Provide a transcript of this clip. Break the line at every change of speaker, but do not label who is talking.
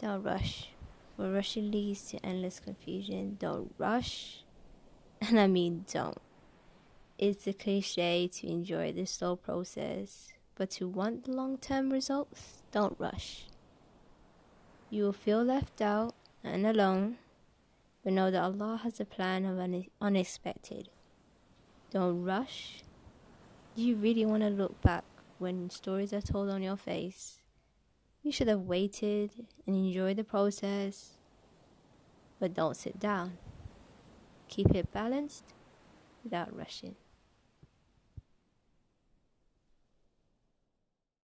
Don't rush. For rushing leads to endless confusion. Don't rush. And I mean, don't. It's a cliche to enjoy the slow process, but to want the long term results, don't rush. You will feel left out and alone, but know that Allah has a plan of un- unexpected. Don't rush. You really want to look back when stories are told on your face? You should have waited and enjoyed the process, but don't sit down. Keep it balanced without rushing.